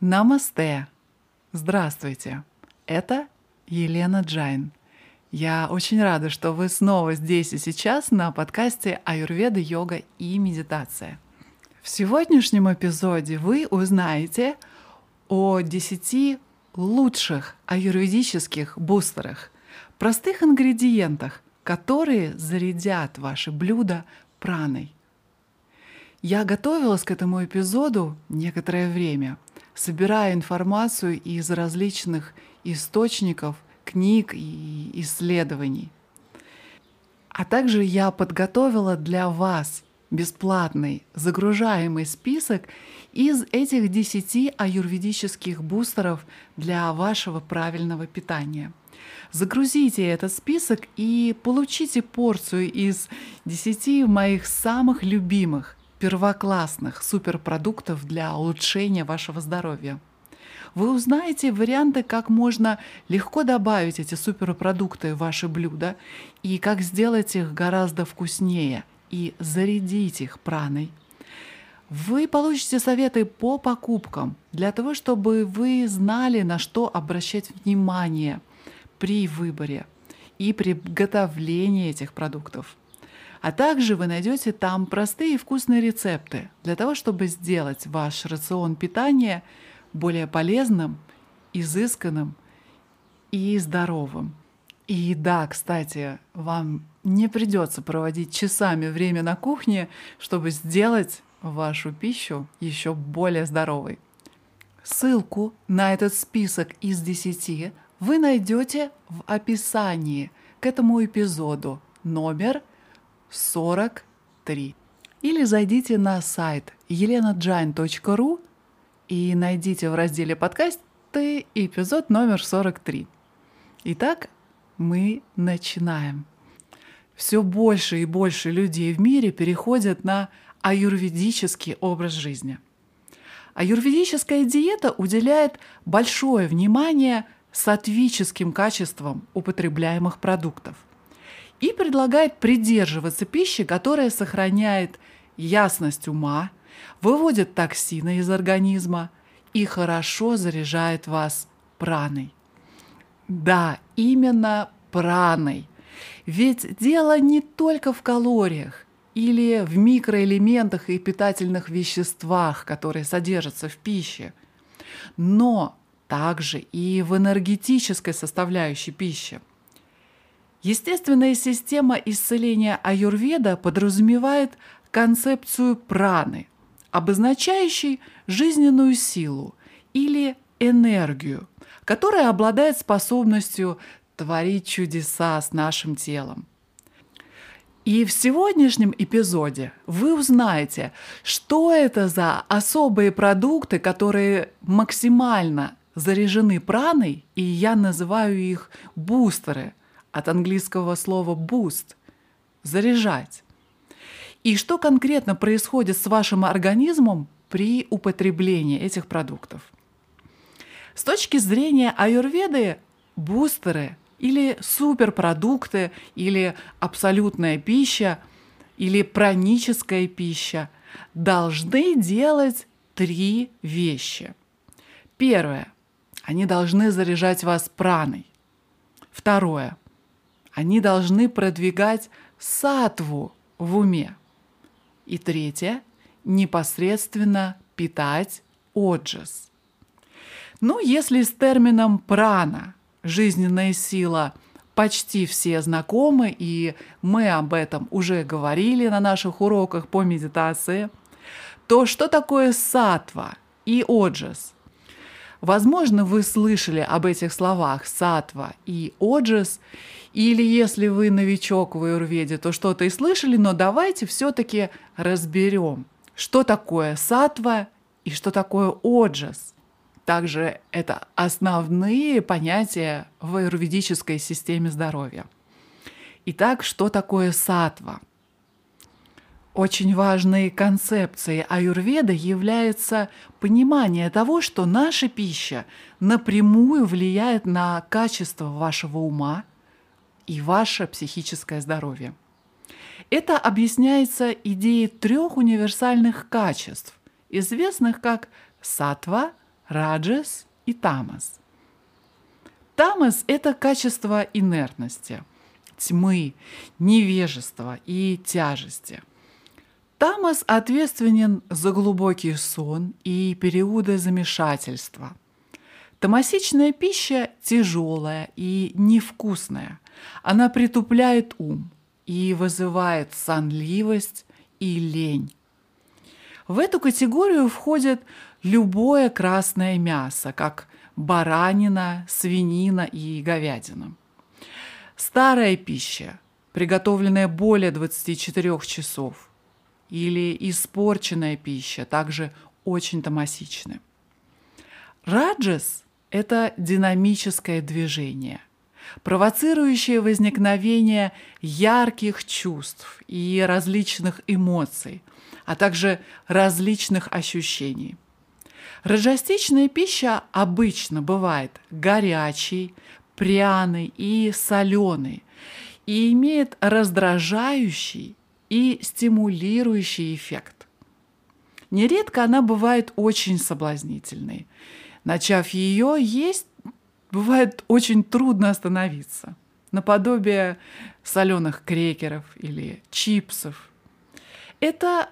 Намасте! Здравствуйте! Это Елена Джайн. Я очень рада, что вы снова здесь и сейчас на подкасте «Аюрведа, йога и медитация». В сегодняшнем эпизоде вы узнаете о 10 лучших аюрведических бустерах, простых ингредиентах, которые зарядят ваше блюдо праной. Я готовилась к этому эпизоду некоторое время, собирая информацию из различных источников, книг и исследований. А также я подготовила для вас бесплатный загружаемый список из этих 10 аюрведических бустеров для вашего правильного питания. Загрузите этот список и получите порцию из 10 моих самых любимых первоклассных суперпродуктов для улучшения вашего здоровья. Вы узнаете варианты, как можно легко добавить эти суперпродукты в ваши блюда и как сделать их гораздо вкуснее и зарядить их праной. Вы получите советы по покупкам для того, чтобы вы знали, на что обращать внимание при выборе и приготовлении этих продуктов. А также вы найдете там простые и вкусные рецепты для того, чтобы сделать ваш рацион питания более полезным, изысканным и здоровым. И да, кстати, вам не придется проводить часами время на кухне, чтобы сделать вашу пищу еще более здоровой. Ссылку на этот список из 10 вы найдете в описании к этому эпизоду номер 43. Или зайдите на сайт elenajain.ru и найдите в разделе «Подкасты» эпизод номер 43. Итак, мы начинаем. Все больше и больше людей в мире переходят на аюрведический образ жизни. Аюрведическая диета уделяет большое внимание сатвическим качествам употребляемых продуктов – и предлагает придерживаться пищи, которая сохраняет ясность ума, выводит токсины из организма и хорошо заряжает вас праной. Да, именно праной. Ведь дело не только в калориях или в микроэлементах и питательных веществах, которые содержатся в пище, но также и в энергетической составляющей пищи – Естественная система исцеления аюрведа подразумевает концепцию праны, обозначающей жизненную силу или энергию, которая обладает способностью творить чудеса с нашим телом. И в сегодняшнем эпизоде вы узнаете, что это за особые продукты, которые максимально заряжены праной, и я называю их бустеры – от английского слова boost – заряжать. И что конкретно происходит с вашим организмом при употреблении этих продуктов? С точки зрения аюрведы, бустеры или суперпродукты, или абсолютная пища, или праническая пища должны делать три вещи. Первое. Они должны заряжать вас праной. Второе. Они должны продвигать сатву в уме. И третье – непосредственно питать оджас. Ну, если с термином прана – жизненная сила – почти все знакомы, и мы об этом уже говорили на наших уроках по медитации, то что такое сатва и оджас? Возможно, вы слышали об этих словах сатва и оджас, или если вы новичок в аюрведе, то что-то и слышали, но давайте все-таки разберем, что такое сатва и что такое оджас. Также это основные понятия в аюрведической системе здоровья. Итак, что такое сатва? Очень важной концепцией аюрведа является понимание того, что наша пища напрямую влияет на качество вашего ума, и ваше психическое здоровье. Это объясняется идеей трех универсальных качеств, известных как сатва, раджас и тамас. Тамас – это качество инертности, тьмы, невежества и тяжести. Тамас ответственен за глубокий сон и периоды замешательства. Томасичная пища тяжелая и невкусная. Она притупляет ум и вызывает сонливость и лень. В эту категорию входит любое красное мясо, как баранина, свинина и говядина. Старая пища, приготовленная более 24 часов, или испорченная пища, также очень томасичны. Раджас – это динамическое движение, провоцирующее возникновение ярких чувств и различных эмоций, а также различных ощущений. Раджастичная пища обычно бывает горячей, пряной и соленой и имеет раздражающий и стимулирующий эффект. Нередко она бывает очень соблазнительной. Начав ее есть, бывает очень трудно остановиться. Наподобие соленых крекеров или чипсов. Это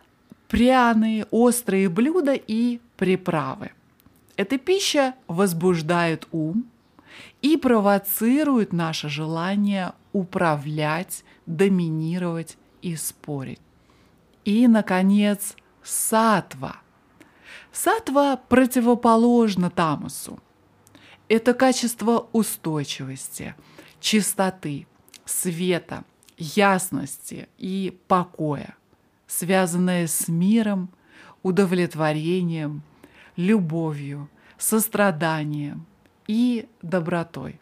пряные, острые блюда и приправы. Эта пища возбуждает ум и провоцирует наше желание управлять, доминировать и спорить. И, наконец, сатва. Сатва противоположна тамасу. Это качество устойчивости, чистоты, света, ясности и покоя связанное с миром, удовлетворением, любовью, состраданием и добротой.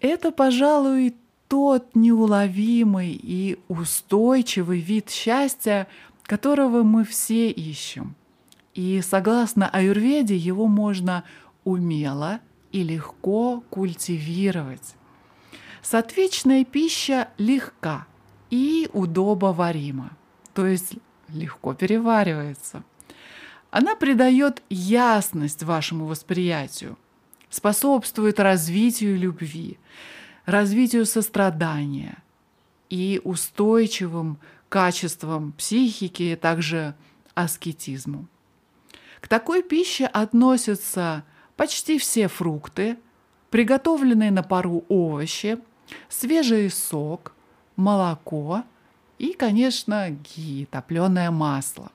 Это, пожалуй, тот неуловимый и устойчивый вид счастья, которого мы все ищем. И согласно аюрведе его можно умело и легко культивировать. Сатвичная пища легка – и удобоварима, то есть легко переваривается. Она придает ясность вашему восприятию, способствует развитию любви, развитию сострадания и устойчивым качествам психики, также аскетизму. К такой пище относятся почти все фрукты, приготовленные на пару овощи, свежий сок, молоко и, конечно, ги, топленое масло.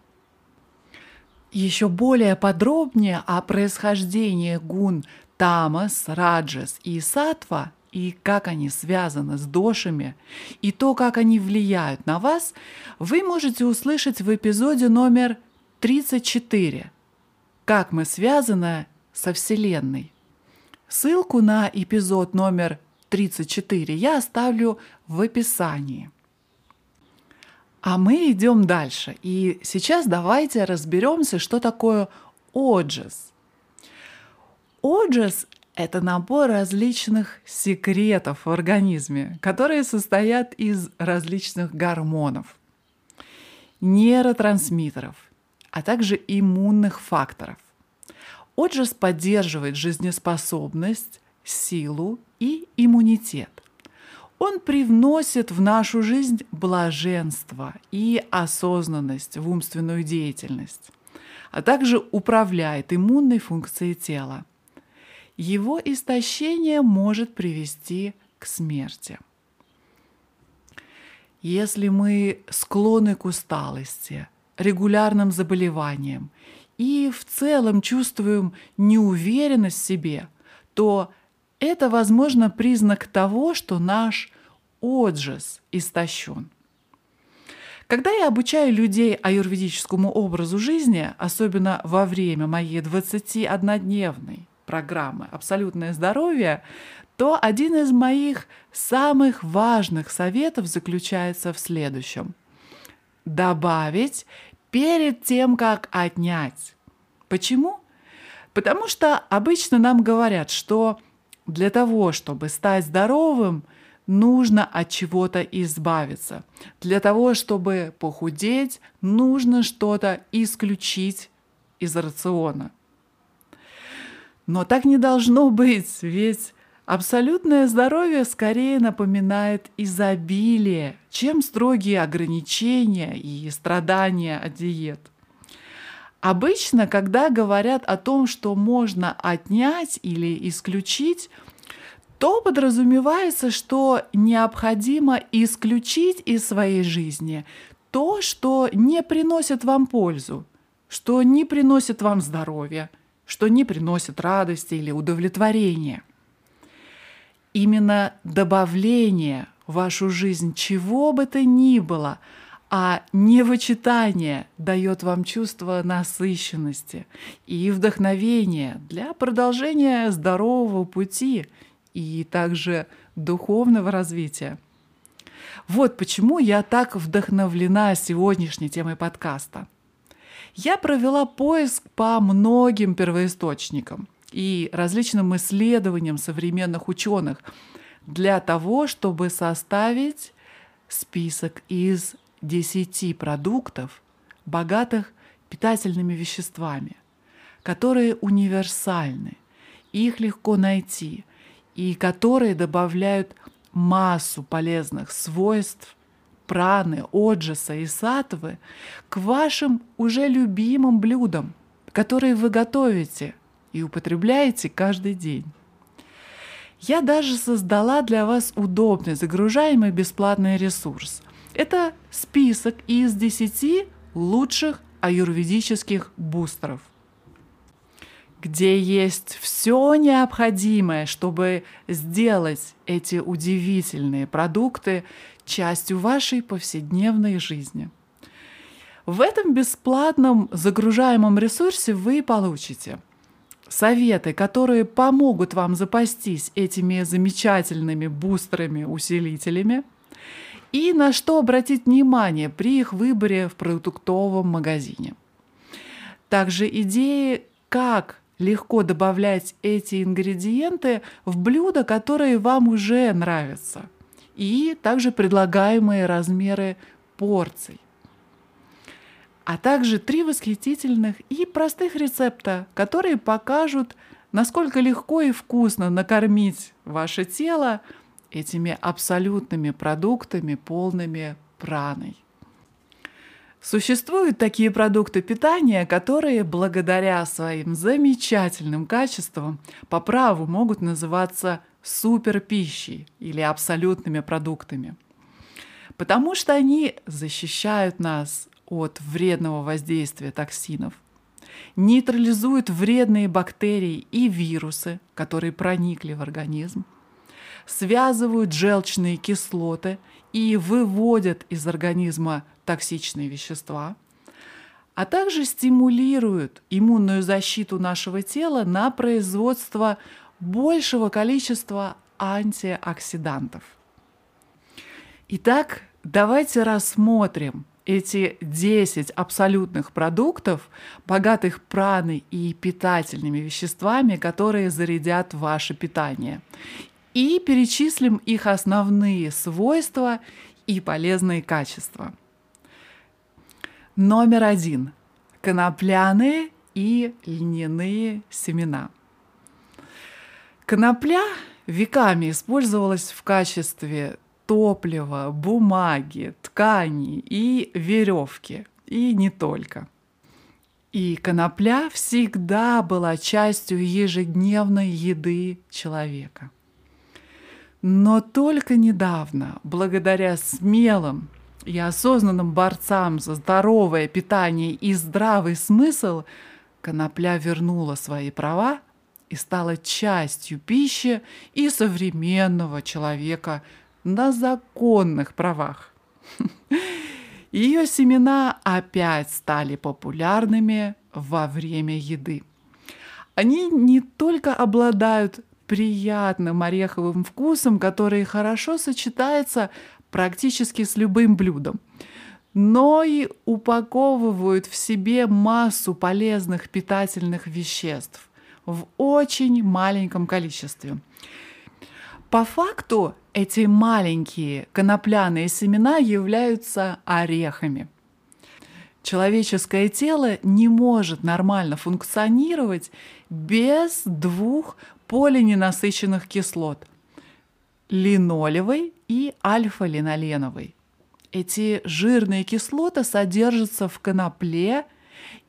Еще более подробнее о происхождении гун Тамас, Раджас и Сатва и как они связаны с дошами, и то, как они влияют на вас, вы можете услышать в эпизоде номер 34 «Как мы связаны со Вселенной». Ссылку на эпизод номер 34 я оставлю в описании. А мы идем дальше. И сейчас давайте разберемся, что такое оджес. Оджес – это набор различных секретов в организме, которые состоят из различных гормонов, нейротрансмиттеров, а также иммунных факторов. Оджес поддерживает жизнеспособность, силу и иммунитет. Он привносит в нашу жизнь блаженство и осознанность в умственную деятельность, а также управляет иммунной функцией тела. Его истощение может привести к смерти. Если мы склонны к усталости, регулярным заболеваниям и в целом чувствуем неуверенность в себе, то это, возможно, признак того, что наш отжиз истощен. Когда я обучаю людей аюрведическому образу жизни, особенно во время моей 21-дневной программы «Абсолютное здоровье», то один из моих самых важных советов заключается в следующем. Добавить перед тем, как отнять. Почему? Потому что обычно нам говорят, что для того, чтобы стать здоровым, нужно от чего-то избавиться. Для того, чтобы похудеть, нужно что-то исключить из рациона. Но так не должно быть, ведь абсолютное здоровье скорее напоминает изобилие, чем строгие ограничения и страдания от диет. Обычно, когда говорят о том, что можно отнять или исключить, то подразумевается, что необходимо исключить из своей жизни то, что не приносит вам пользу, что не приносит вам здоровья, что не приносит радости или удовлетворения. Именно добавление в вашу жизнь чего бы то ни было, а не вычитание дает вам чувство насыщенности и вдохновения для продолжения здорового пути и также духовного развития. Вот почему я так вдохновлена сегодняшней темой подкаста – я провела поиск по многим первоисточникам и различным исследованиям современных ученых для того, чтобы составить список из 10 продуктов, богатых питательными веществами, которые универсальны, их легко найти и которые добавляют массу полезных свойств праны, оджаса и сатвы к вашим уже любимым блюдам, которые вы готовите и употребляете каждый день. Я даже создала для вас удобный, загружаемый бесплатный ресурс. Это список из 10 лучших аюрведических бустеров – где есть все необходимое, чтобы сделать эти удивительные продукты частью вашей повседневной жизни. В этом бесплатном загружаемом ресурсе вы получите советы, которые помогут вам запастись этими замечательными бустерами-усилителями и на что обратить внимание при их выборе в продуктовом магазине. Также идеи, как легко добавлять эти ингредиенты в блюда, которые вам уже нравятся, и также предлагаемые размеры порций. А также три восхитительных и простых рецепта, которые покажут, насколько легко и вкусно накормить ваше тело этими абсолютными продуктами, полными праной. Существуют такие продукты питания, которые благодаря своим замечательным качествам по праву могут называться суперпищей или абсолютными продуктами. Потому что они защищают нас от вредного воздействия токсинов, нейтрализуют вредные бактерии и вирусы, которые проникли в организм, связывают желчные кислоты и выводят из организма токсичные вещества, а также стимулируют иммунную защиту нашего тела на производство большего количества антиоксидантов. Итак, давайте рассмотрим эти 10 абсолютных продуктов, богатых праной и питательными веществами, которые зарядят ваше питание. И перечислим их основные свойства и полезные качества – Номер один. Конопляные и льняные семена. Конопля веками использовалась в качестве топлива, бумаги, ткани и веревки, и не только. И конопля всегда была частью ежедневной еды человека. Но только недавно, благодаря смелым и осознанным борцам за здоровое питание и здравый смысл, конопля вернула свои права и стала частью пищи и современного человека на законных правах. Ее семена опять стали популярными во время еды. Они не только обладают приятным ореховым вкусом, который хорошо сочетается практически с любым блюдом, но и упаковывают в себе массу полезных питательных веществ в очень маленьком количестве. По факту эти маленькие конопляные семена являются орехами. человеческое тело не может нормально функционировать без двух полиненасыщенных кислот – линолевой и альфа-линоленовой. Эти жирные кислоты содержатся в конопле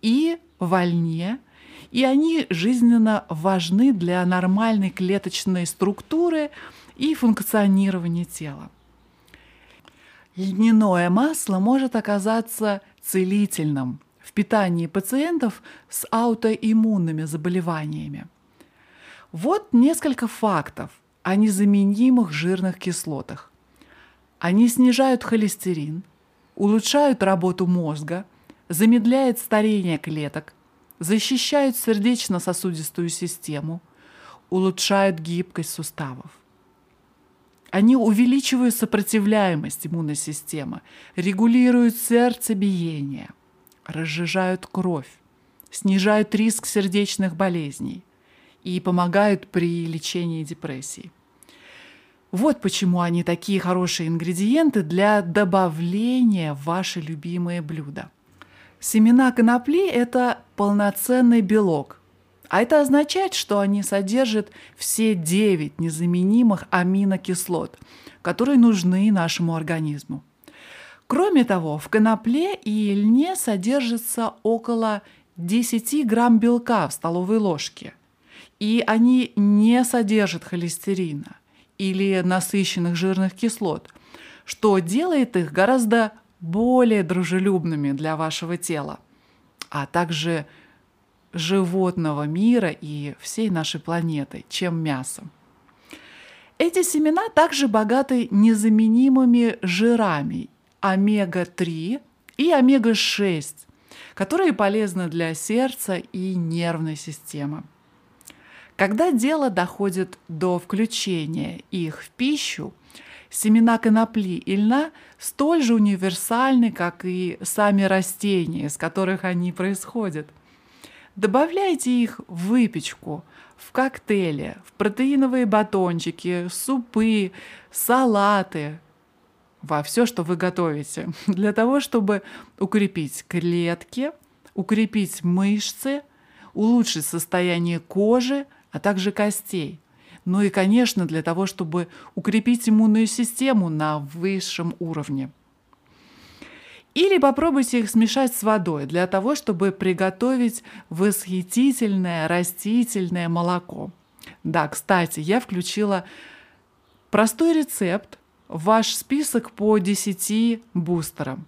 и в льне, и они жизненно важны для нормальной клеточной структуры и функционирования тела. Льняное масло может оказаться целительным в питании пациентов с аутоиммунными заболеваниями. Вот несколько фактов о незаменимых жирных кислотах. Они снижают холестерин, улучшают работу мозга, замедляют старение клеток, защищают сердечно-сосудистую систему, улучшают гибкость суставов. Они увеличивают сопротивляемость иммунной системы, регулируют сердцебиение, разжижают кровь, снижают риск сердечных болезней и помогают при лечении депрессии. Вот почему они такие хорошие ингредиенты для добавления в ваши любимые блюда. Семена конопли – это полноценный белок, а это означает, что они содержат все 9 незаменимых аминокислот, которые нужны нашему организму. Кроме того, в конопле и льне содержится около 10 грамм белка в столовой ложке, и они не содержат холестерина или насыщенных жирных кислот, что делает их гораздо более дружелюбными для вашего тела, а также животного мира и всей нашей планеты, чем мясо. Эти семена также богаты незаменимыми жирами омега-3 и омега-6, которые полезны для сердца и нервной системы. Когда дело доходит до включения их в пищу, семена конопли и льна столь же универсальны, как и сами растения, из которых они происходят – Добавляйте их в выпечку, в коктейли, в протеиновые батончики, супы, салаты, во все, что вы готовите, для того, чтобы укрепить клетки, укрепить мышцы, улучшить состояние кожи, а также костей. Ну и, конечно, для того, чтобы укрепить иммунную систему на высшем уровне. Или попробуйте их смешать с водой для того, чтобы приготовить восхитительное растительное молоко. Да, кстати, я включила простой рецепт в ваш список по 10 бустерам.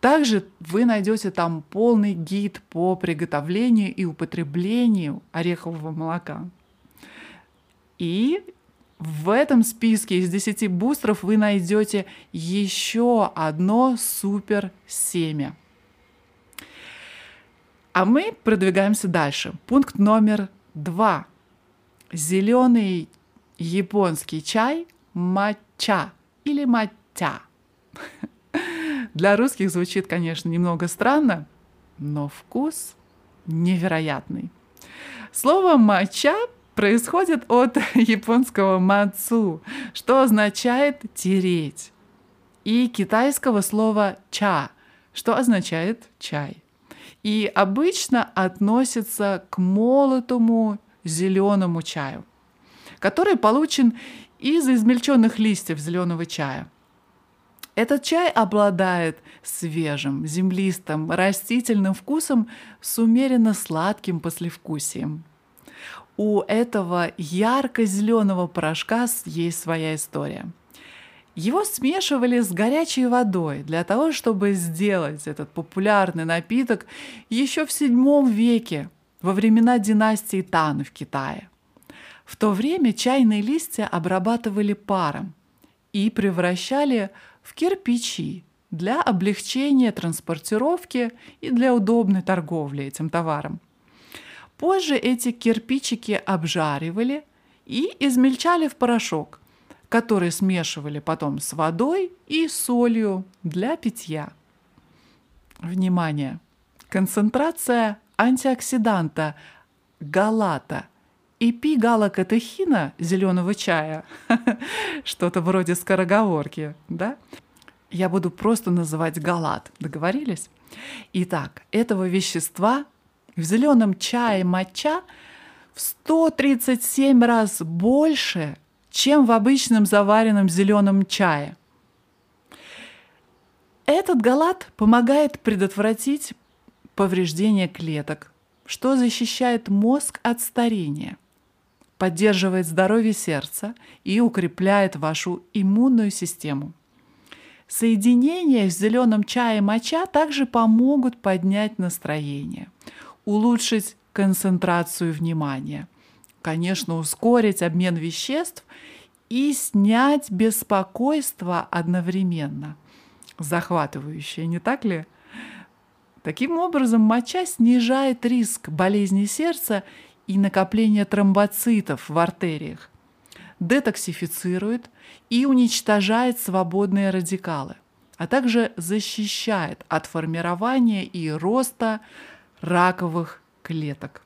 Также вы найдете там полный гид по приготовлению и употреблению орехового молока. И в этом списке из 10 бустеров вы найдете еще одно супер семя. А мы продвигаемся дальше. Пункт номер два. Зеленый японский чай матча или маття. Для русских звучит, конечно, немного странно, но вкус невероятный. Слово матча происходит от японского мацу, что означает тереть, и китайского слова ча, что означает чай. И обычно относится к молотому зеленому чаю, который получен из измельченных листьев зеленого чая. Этот чай обладает свежим, землистым, растительным вкусом с умеренно сладким послевкусием у этого ярко-зеленого порошка есть своя история. Его смешивали с горячей водой для того, чтобы сделать этот популярный напиток еще в VII веке, во времена династии Тан в Китае. В то время чайные листья обрабатывали паром и превращали в кирпичи для облегчения транспортировки и для удобной торговли этим товаром. Позже эти кирпичики обжаривали и измельчали в порошок, который смешивали потом с водой и солью для питья. Внимание! Концентрация антиоксиданта галата эпигалокатехина зеленого чая, что-то вроде скороговорки, да? Я буду просто называть галат, договорились? Итак, этого вещества в зеленом чае матча в 137 раз больше, чем в обычном заваренном зеленом чае. Этот галат помогает предотвратить повреждение клеток, что защищает мозг от старения, поддерживает здоровье сердца и укрепляет вашу иммунную систему. Соединения с зеленым чаем моча также помогут поднять настроение, улучшить концентрацию внимания, конечно, ускорить обмен веществ и снять беспокойство одновременно. Захватывающее, не так ли? Таким образом, моча снижает риск болезни сердца и накопления тромбоцитов в артериях, детоксифицирует и уничтожает свободные радикалы, а также защищает от формирования и роста раковых клеток.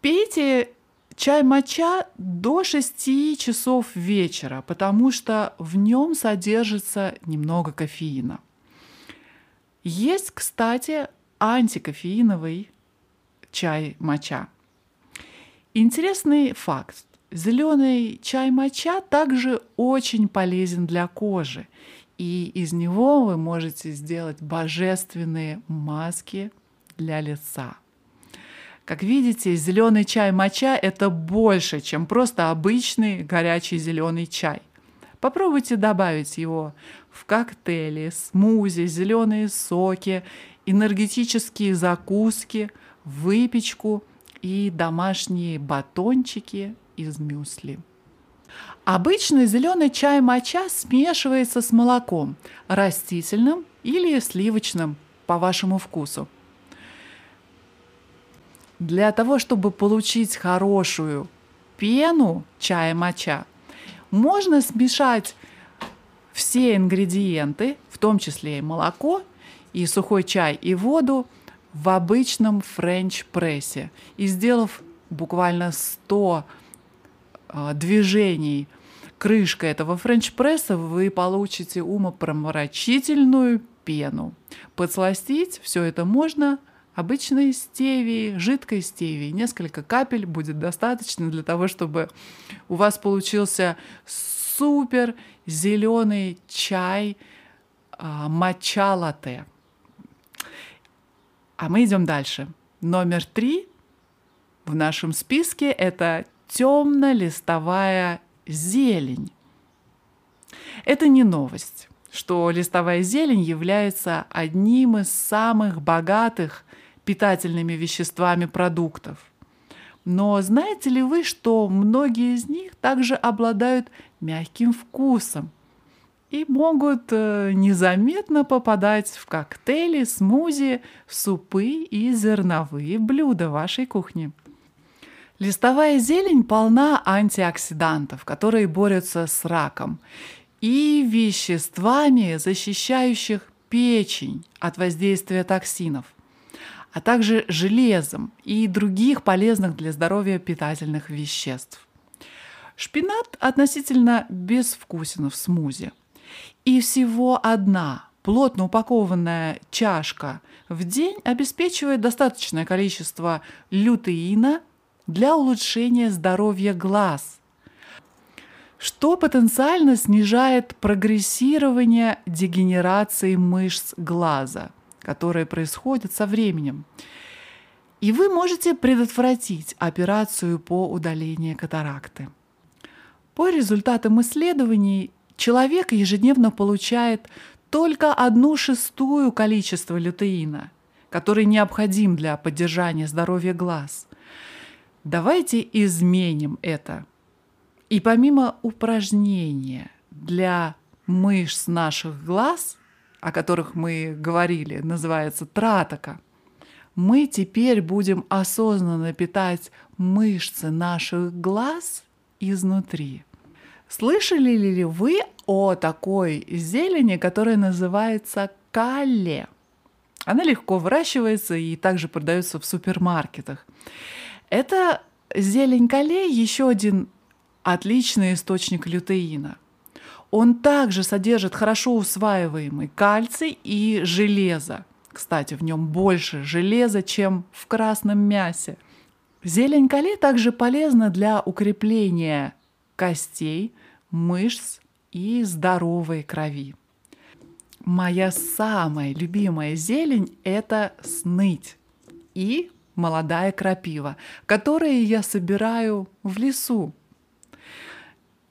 Пейте чай моча до 6 часов вечера, потому что в нем содержится немного кофеина. Есть, кстати, антикофеиновый чай моча. Интересный факт. Зеленый чай моча также очень полезен для кожи, и из него вы можете сделать божественные маски для лица. Как видите, зеленый чай моча – это больше, чем просто обычный горячий зеленый чай. Попробуйте добавить его в коктейли, смузи, зеленые соки, энергетические закуски, выпечку и домашние батончики из мюсли. Обычный зеленый чай моча смешивается с молоком, растительным или сливочным по вашему вкусу. Для того, чтобы получить хорошую пену чая моча, можно смешать все ингредиенты, в том числе и молоко, и сухой чай, и воду, в обычном френч-прессе. И сделав буквально 100 э, движений крышкой этого френч-пресса, вы получите умопроморочительную пену. Подсластить все это можно обычной стевии, жидкой стевии. Несколько капель будет достаточно для того, чтобы у вас получился супер зеленый чай а. А мы идем дальше. Номер три в нашем списке это темно-листовая зелень. Это не новость, что листовая зелень является одним из самых богатых питательными веществами продуктов. Но знаете ли вы, что многие из них также обладают мягким вкусом и могут э, незаметно попадать в коктейли, смузи, супы и зерновые блюда вашей кухни. Листовая зелень полна антиоксидантов, которые борются с раком, и веществами, защищающих печень от воздействия токсинов – а также железом и других полезных для здоровья питательных веществ. Шпинат относительно безвкусен в смузи. И всего одна плотно упакованная чашка в день обеспечивает достаточное количество лютеина для улучшения здоровья глаз, что потенциально снижает прогрессирование дегенерации мышц глаза – которые происходят со временем. И вы можете предотвратить операцию по удалению катаракты. По результатам исследований человек ежедневно получает только одну шестую количество лютеина, который необходим для поддержания здоровья глаз. Давайте изменим это. И помимо упражнения для мышц наших глаз – о которых мы говорили, называется тратока, мы теперь будем осознанно питать мышцы наших глаз изнутри. Слышали ли вы о такой зелени, которая называется кале? Она легко выращивается и также продается в супермаркетах. Это зелень кале еще один отличный источник лютеина – он также содержит хорошо усваиваемый кальций и железо. Кстати, в нем больше железа, чем в красном мясе. Зелень кали также полезна для укрепления костей, мышц и здоровой крови. Моя самая любимая зелень – это сныть и молодая крапива, которые я собираю в лесу.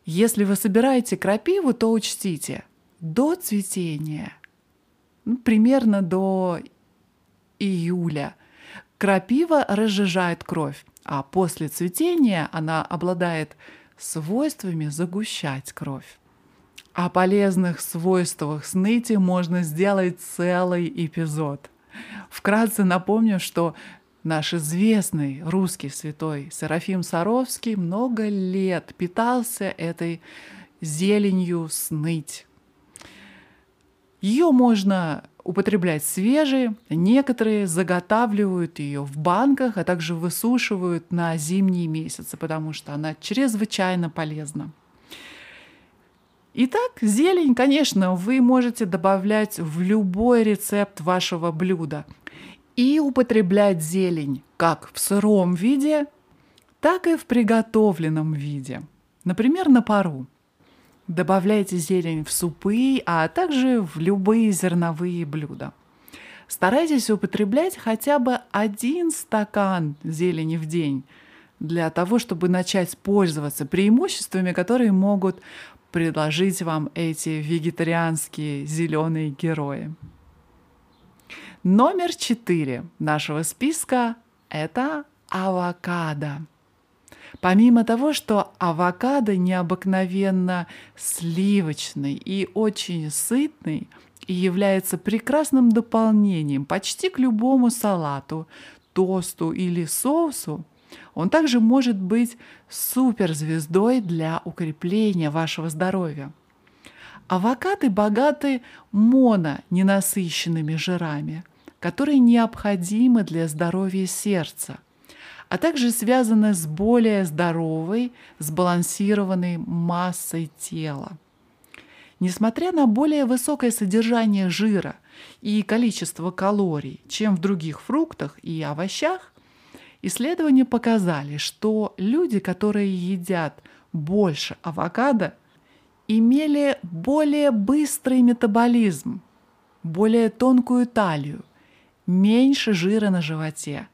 Если вы собираете крапиву, то учтите, до цветения, ну, примерно до июля, крапива разжижает кровь, а после цветения она обладает свойствами загущать кровь. О полезных свойствах сныти можно сделать целый эпизод. Вкратце напомню, что наш известный русский святой Серафим Саровский много лет питался этой зеленью сныть. Ее можно употреблять свежей, некоторые заготавливают ее в банках, а также высушивают на зимние месяцы, потому что она чрезвычайно полезна. Итак, зелень, конечно, вы можете добавлять в любой рецепт вашего блюда и употреблять зелень как в сыром виде, так и в приготовленном виде, например, на пару. Добавляйте зелень в супы, а также в любые зерновые блюда. Старайтесь употреблять хотя бы один стакан зелени в день для того, чтобы начать пользоваться преимуществами, которые могут предложить вам эти вегетарианские зеленые герои. Номер четыре нашего списка – это авокадо. Помимо того, что авокадо необыкновенно сливочный и очень сытный, и является прекрасным дополнением почти к любому салату, тосту или соусу, он также может быть суперзвездой для укрепления вашего здоровья. Авокады богаты мононенасыщенными жирами, которые необходимы для здоровья сердца, а также связаны с более здоровой, сбалансированной массой тела. Несмотря на более высокое содержание жира и количество калорий, чем в других фруктах и овощах, Исследования показали, что люди, которые едят больше авокадо, имели более быстрый метаболизм, более тонкую талию, меньше жира на животе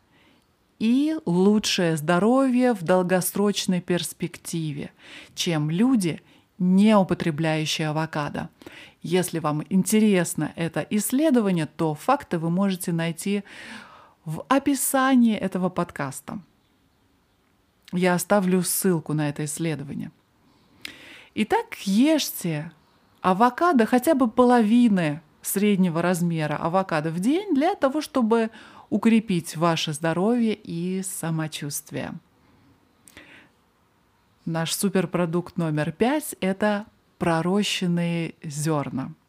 и лучшее здоровье в долгосрочной перспективе, чем люди, не употребляющие авокадо. Если вам интересно это исследование, то факты вы можете найти в описании этого подкаста. Я оставлю ссылку на это исследование. Итак, ешьте авокадо хотя бы половины среднего размера авокадо в день для того, чтобы укрепить ваше здоровье и самочувствие. Наш суперпродукт номер пять – это пророщенные зерна –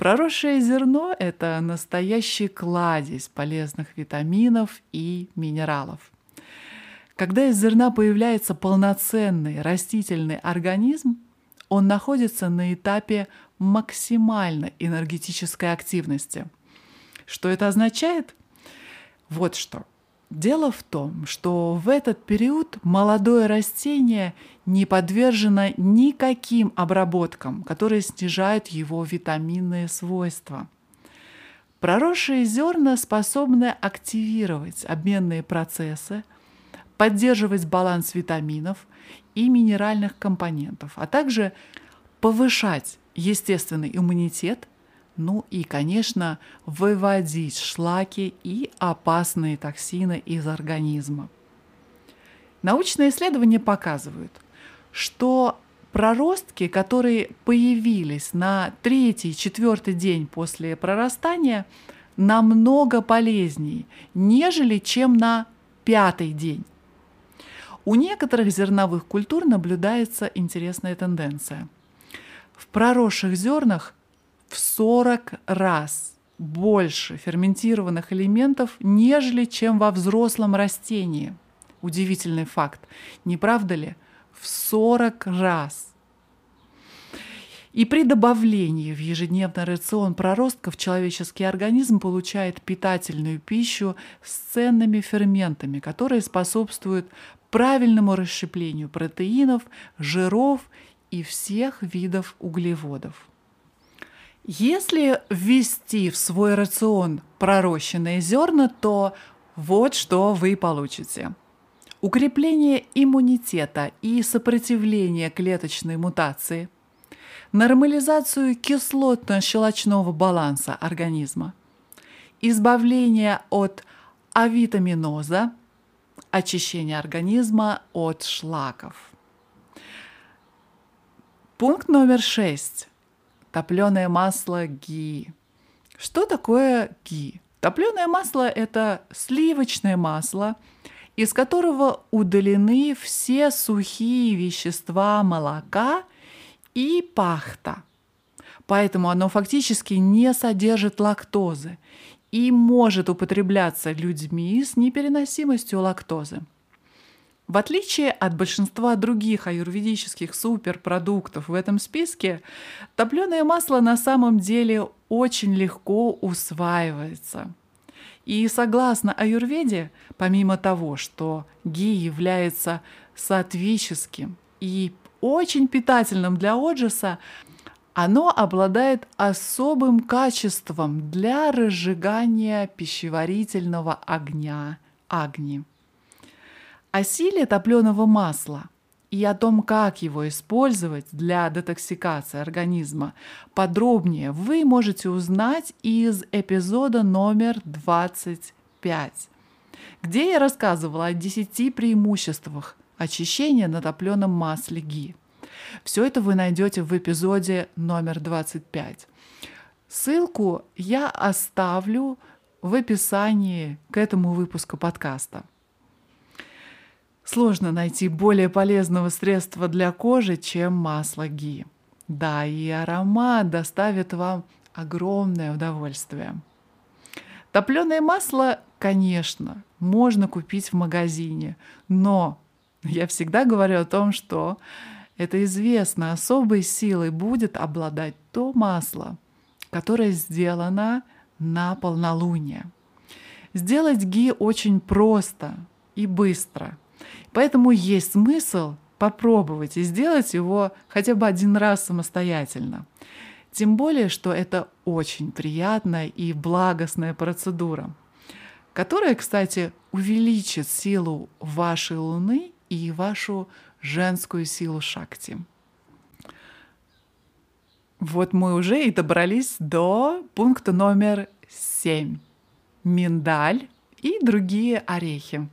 Проросшее зерно – это настоящий кладезь полезных витаминов и минералов. Когда из зерна появляется полноценный растительный организм, он находится на этапе максимальной энергетической активности. Что это означает? Вот что. Дело в том, что в этот период молодое растение не подвержено никаким обработкам, которые снижают его витаминные свойства. Проросшие зерна способны активировать обменные процессы, поддерживать баланс витаминов и минеральных компонентов, а также повышать естественный иммунитет ну и, конечно, выводить шлаки и опасные токсины из организма. Научные исследования показывают, что проростки, которые появились на третий, четвертый день после прорастания, намного полезнее, нежели чем на пятый день. У некоторых зерновых культур наблюдается интересная тенденция. В проросших зернах в 40 раз больше ферментированных элементов, нежели чем во взрослом растении. Удивительный факт, не правда ли? В 40 раз. И при добавлении в ежедневный рацион проростков человеческий организм получает питательную пищу с ценными ферментами, которые способствуют правильному расщеплению протеинов, жиров и всех видов углеводов. Если ввести в свой рацион пророщенные зерна, то вот что вы получите. Укрепление иммунитета и сопротивление клеточной мутации – нормализацию кислотно-щелочного баланса организма, избавление от авитаминоза, очищение организма от шлаков. Пункт номер шесть. Топленое масло ги. Что такое ги? Топленое масло – это сливочное масло, из которого удалены все сухие вещества молока и пахта. Поэтому оно фактически не содержит лактозы и может употребляться людьми с непереносимостью лактозы. В отличие от большинства других аюрведических суперпродуктов в этом списке, топленое масло на самом деле очень легко усваивается. И согласно аюрведе, помимо того, что ги является сатвическим и очень питательным для отжиса, оно обладает особым качеством для разжигания пищеварительного огня агни. О силе топленого масла и о том, как его использовать для детоксикации организма, подробнее вы можете узнать из эпизода номер 25, где я рассказывала о 10 преимуществах очищения на топленом масле ги. Все это вы найдете в эпизоде номер 25. Ссылку я оставлю в описании к этому выпуску подкаста. Сложно найти более полезного средства для кожи, чем масло ги. Да, и аромат доставит вам огромное удовольствие. Топленое масло, конечно, можно купить в магазине, но я всегда говорю о том, что это известно, особой силой будет обладать то масло, которое сделано на полнолуние. Сделать ги очень просто и быстро. Поэтому есть смысл попробовать и сделать его хотя бы один раз самостоятельно. Тем более, что это очень приятная и благостная процедура, которая, кстати, увеличит силу вашей Луны и вашу женскую силу Шакти. Вот мы уже и добрались до пункта номер семь. Миндаль и другие орехи.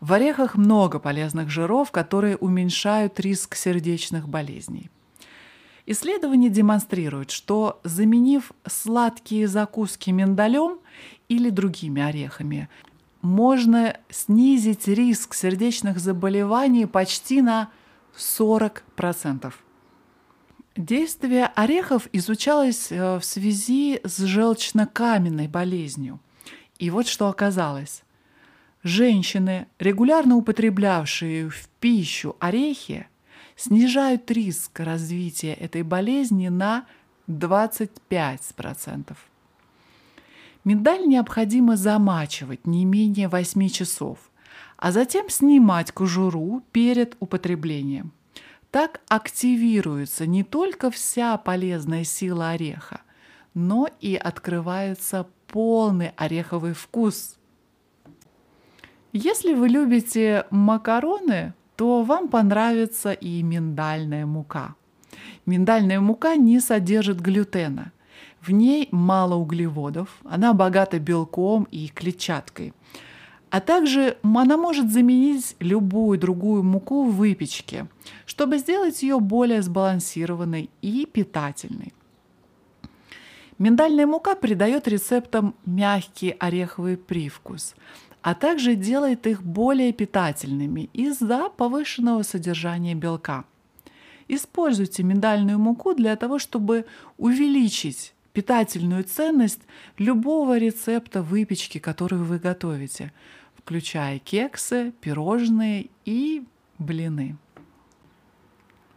В орехах много полезных жиров, которые уменьшают риск сердечных болезней. Исследования демонстрируют, что заменив сладкие закуски миндалем или другими орехами, можно снизить риск сердечных заболеваний почти на 40%. Действие орехов изучалось э, в связи с желчно-каменной болезнью. И вот что оказалось. Женщины, регулярно употреблявшие в пищу орехи, снижают риск развития этой болезни на 25%. Миндаль необходимо замачивать не менее 8 часов, а затем снимать кожуру перед употреблением. Так активируется не только вся полезная сила ореха, но и открывается полный ореховый вкус. Если вы любите макароны, то вам понравится и миндальная мука. Миндальная мука не содержит глютена, в ней мало углеводов, она богата белком и клетчаткой. А также она может заменить любую другую муку в выпечке, чтобы сделать ее более сбалансированной и питательной. Миндальная мука придает рецептам мягкий ореховый привкус, а также делает их более питательными из-за повышенного содержания белка. Используйте миндальную муку для того, чтобы увеличить питательную ценность любого рецепта выпечки, который вы готовите, включая кексы, пирожные и блины.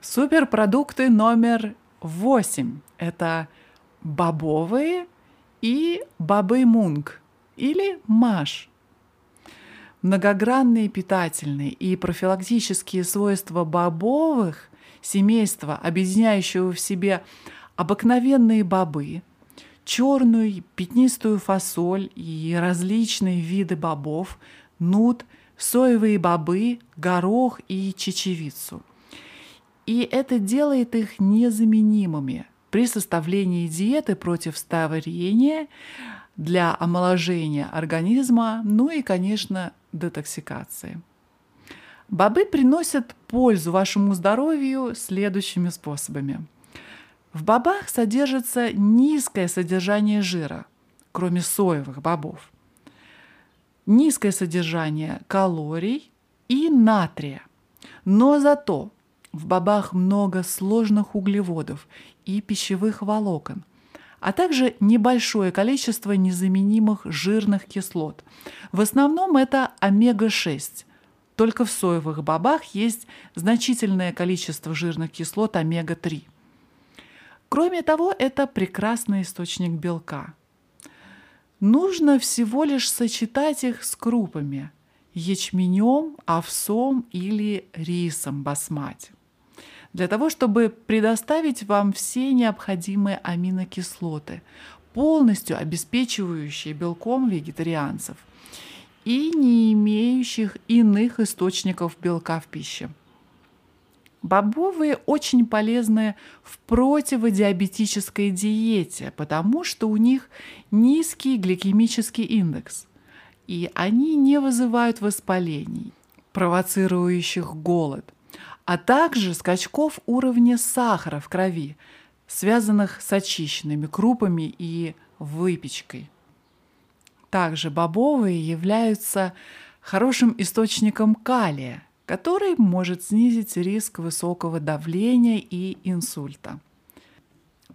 Суперпродукты номер восемь. Это бобовые и бобы мунг или маш. Многогранные питательные и профилактические свойства бобовых семейства, объединяющего в себе обыкновенные бобы, черную пятнистую фасоль и различные виды бобов, нут, соевые бобы, горох и чечевицу. И это делает их незаменимыми при составлении диеты против старения, для омоложения организма, ну и, конечно, детоксикации. Бобы приносят пользу вашему здоровью следующими способами. В бобах содержится низкое содержание жира, кроме соевых бобов. Низкое содержание калорий и натрия. Но зато в бобах много сложных углеводов и пищевых волокон, а также небольшое количество незаменимых жирных кислот. В основном это омега-6. Только в соевых бобах есть значительное количество жирных кислот омега-3. Кроме того, это прекрасный источник белка. Нужно всего лишь сочетать их с крупами – ячменем, овсом или рисом басмати для того, чтобы предоставить вам все необходимые аминокислоты, полностью обеспечивающие белком вегетарианцев и не имеющих иных источников белка в пище. Бобовые очень полезны в противодиабетической диете, потому что у них низкий гликемический индекс, и они не вызывают воспалений, провоцирующих голод – а также скачков уровня сахара в крови, связанных с очищенными крупами и выпечкой. Также бобовые являются хорошим источником калия, который может снизить риск высокого давления и инсульта.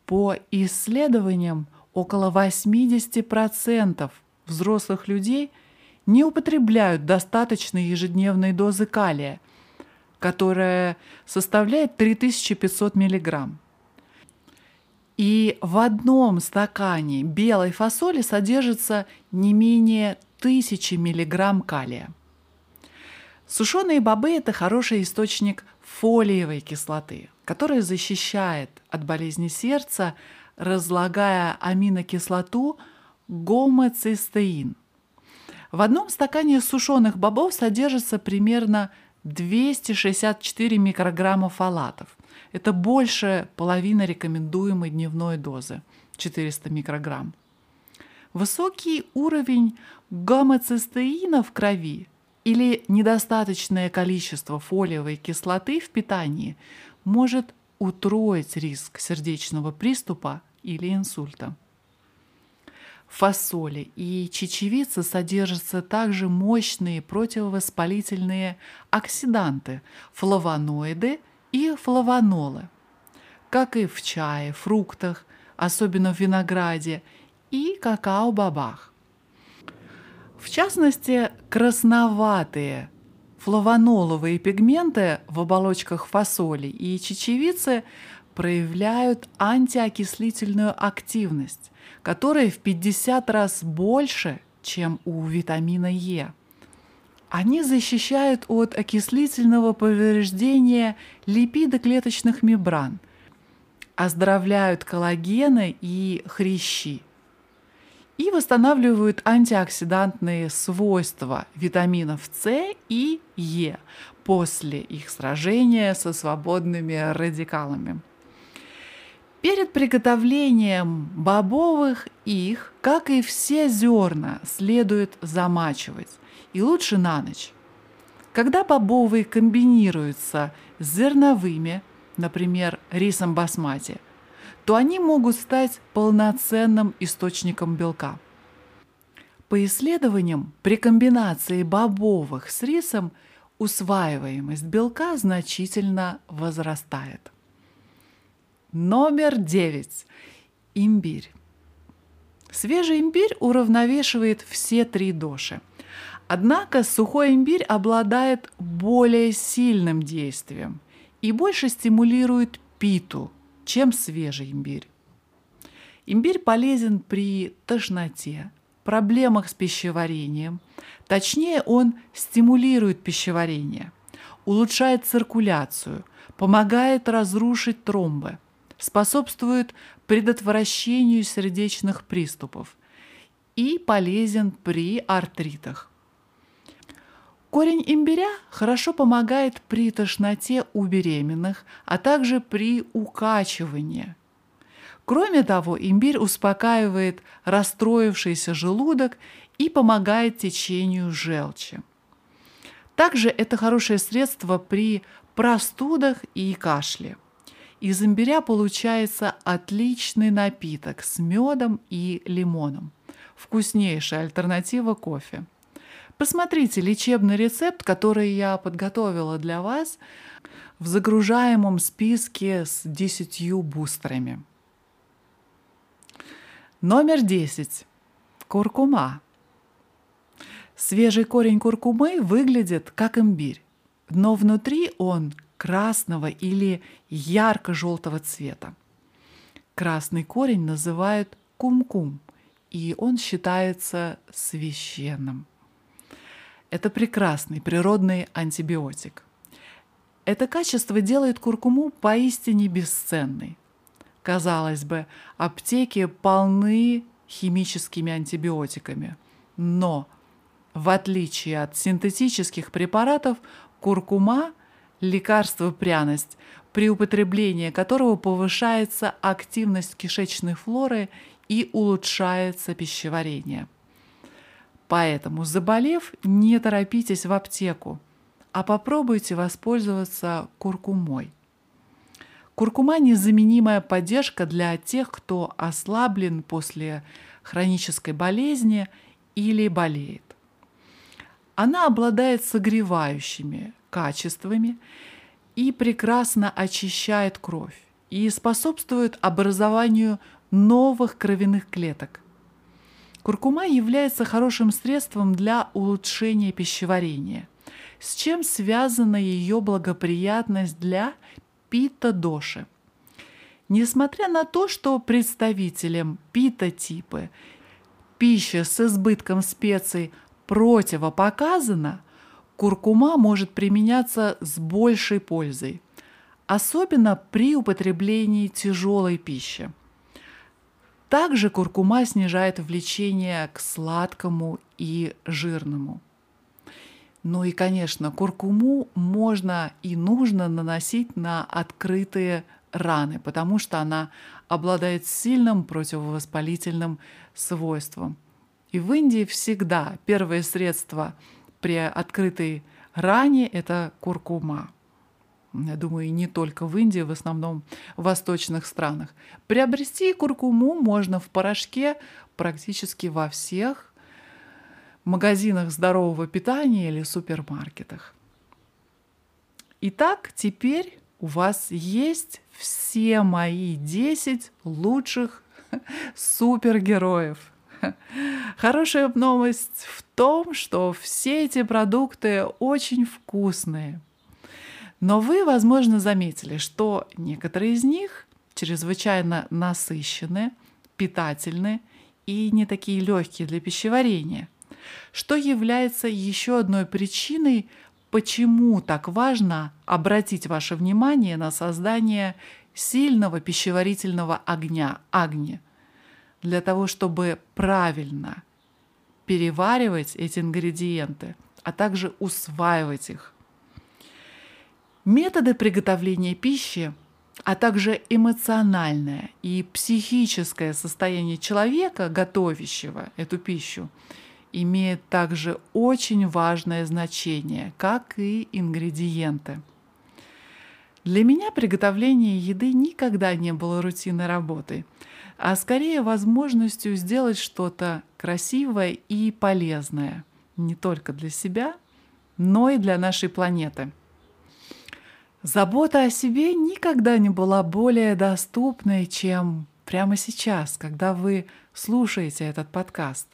По исследованиям, около 80% взрослых людей не употребляют достаточной ежедневной дозы калия – которая составляет 3500 миллиграмм. И в одном стакане белой фасоли содержится не менее 1000 миллиграмм калия. Сушеные бобы – это хороший источник фолиевой кислоты, которая защищает от болезни сердца, разлагая аминокислоту гомоцистеин. В одном стакане сушеных бобов содержится примерно 264 микрограмма фалатов. Это больше половины рекомендуемой дневной дозы – 400 микрограмм. Высокий уровень гомоцистеина в крови или недостаточное количество фолиевой кислоты в питании может утроить риск сердечного приступа или инсульта. В фасоли и чечевице содержатся также мощные противовоспалительные оксиданты – флавоноиды и флавонолы, как и в чае, фруктах, особенно в винограде, и какао-бобах. В частности, красноватые флавоноловые пигменты в оболочках фасоли и чечевицы проявляют антиокислительную активность, которая в 50 раз больше, чем у витамина Е. Они защищают от окислительного повреждения липидоклеточных мембран, оздоровляют коллагены и хрящи и восстанавливают антиоксидантные свойства витаминов С и Е после их сражения со свободными радикалами. Перед приготовлением бобовых их, как и все зерна, следует замачивать, и лучше на ночь. Когда бобовые комбинируются с зерновыми, например, рисом басмати, то они могут стать полноценным источником белка. По исследованиям, при комбинации бобовых с рисом усваиваемость белка значительно возрастает. Номер девять. Имбирь. Свежий имбирь уравновешивает все три доши. Однако сухой имбирь обладает более сильным действием и больше стимулирует питу, чем свежий имбирь. Имбирь полезен при тошноте, проблемах с пищеварением. Точнее, он стимулирует пищеварение, улучшает циркуляцию, помогает разрушить тромбы, способствует предотвращению сердечных приступов и полезен при артритах. Корень имбиря хорошо помогает при тошноте у беременных, а также при укачивании. Кроме того, имбирь успокаивает расстроившийся желудок и помогает течению желчи. Также это хорошее средство при простудах и кашле. Из имбиря получается отличный напиток с медом и лимоном. Вкуснейшая альтернатива кофе. Посмотрите лечебный рецепт, который я подготовила для вас в загружаемом списке с 10 бустерами. Номер 10. Куркума. Свежий корень куркумы выглядит как имбирь, но внутри он красного или ярко-желтого цвета. Красный корень называют кум-кум, и он считается священным. Это прекрасный природный антибиотик. Это качество делает куркуму поистине бесценной. Казалось бы, аптеки полны химическими антибиотиками, но в отличие от синтетических препаратов, куркума – лекарство-пряность, при употреблении которого повышается активность кишечной флоры и улучшается пищеварение. Поэтому, заболев, не торопитесь в аптеку, а попробуйте воспользоваться куркумой. Куркума – незаменимая поддержка для тех, кто ослаблен после хронической болезни или болеет. Она обладает согревающими качествами и прекрасно очищает кровь и способствует образованию новых кровяных клеток. Куркума является хорошим средством для улучшения пищеварения, с чем связана ее благоприятность для пита-доши. Несмотря на то, что представителям пита-типы пища с избытком специй противопоказана, куркума может применяться с большей пользой, особенно при употреблении тяжелой пищи. Также куркума снижает влечение к сладкому и жирному. Ну и, конечно, куркуму можно и нужно наносить на открытые раны, потому что она обладает сильным противовоспалительным свойством. И в Индии всегда первое средство при открытой ране – это куркума я думаю, не только в Индии, в основном в восточных странах. Приобрести куркуму можно в порошке практически во всех магазинах здорового питания или супермаркетах. Итак, теперь у вас есть все мои 10 лучших супергероев. Хорошая новость в том, что все эти продукты очень вкусные – но вы, возможно, заметили, что некоторые из них чрезвычайно насыщенные, питательные и не такие легкие для пищеварения, что является еще одной причиной, почему так важно обратить ваше внимание на создание сильного пищеварительного огня, агни, для того, чтобы правильно переваривать эти ингредиенты, а также усваивать их. Методы приготовления пищи, а также эмоциональное и психическое состояние человека, готовящего эту пищу, имеет также очень важное значение, как и ингредиенты. Для меня приготовление еды никогда не было рутинной работой, а скорее возможностью сделать что-то красивое и полезное не только для себя, но и для нашей планеты – Забота о себе никогда не была более доступной, чем прямо сейчас, когда вы слушаете этот подкаст.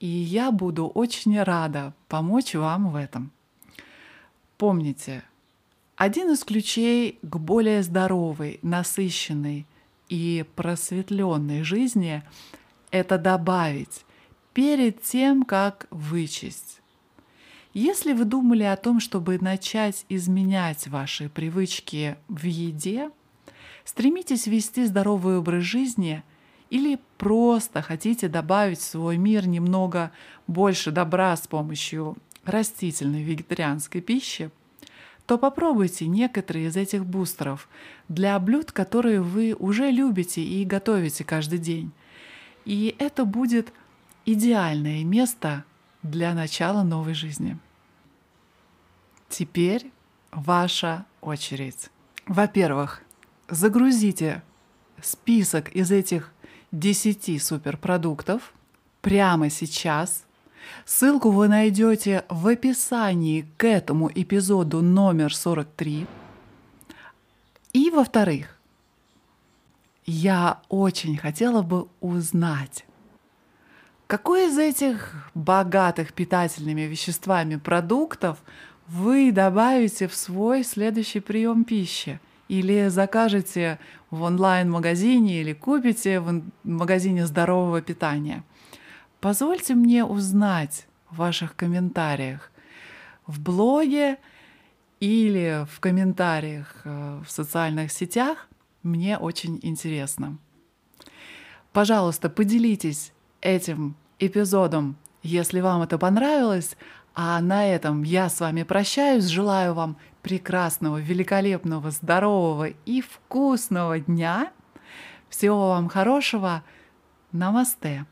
И я буду очень рада помочь вам в этом. Помните, Один из ключей к более здоровой, насыщенной и просветленной жизни – это добавить перед тем, как вычесть. Если вы думали о том, чтобы начать изменять ваши привычки в еде, стремитесь вести здоровый образ жизни или просто хотите добавить в свой мир немного больше добра с помощью растительной вегетарианской пищи, то попробуйте некоторые из этих бустеров для блюд, которые вы уже любите и готовите каждый день. И это будет идеальное место для начала новой жизни. Теперь ваша очередь. Во-первых, загрузите список из этих 10 суперпродуктов прямо сейчас. Ссылку вы найдете в описании к этому эпизоду номер 43. И во-вторых, я очень хотела бы узнать, какой из этих богатых питательными веществами продуктов вы добавите в свой следующий прием пищи? Или закажете в онлайн-магазине или купите в магазине здорового питания. Позвольте мне узнать в ваших комментариях в блоге или в комментариях э, в социальных сетях. Мне очень интересно. Пожалуйста, поделитесь этим эпизодом, если вам это понравилось. А на этом я с вами прощаюсь. Желаю вам прекрасного, великолепного, здорового и вкусного дня. Всего вам хорошего. Намасте.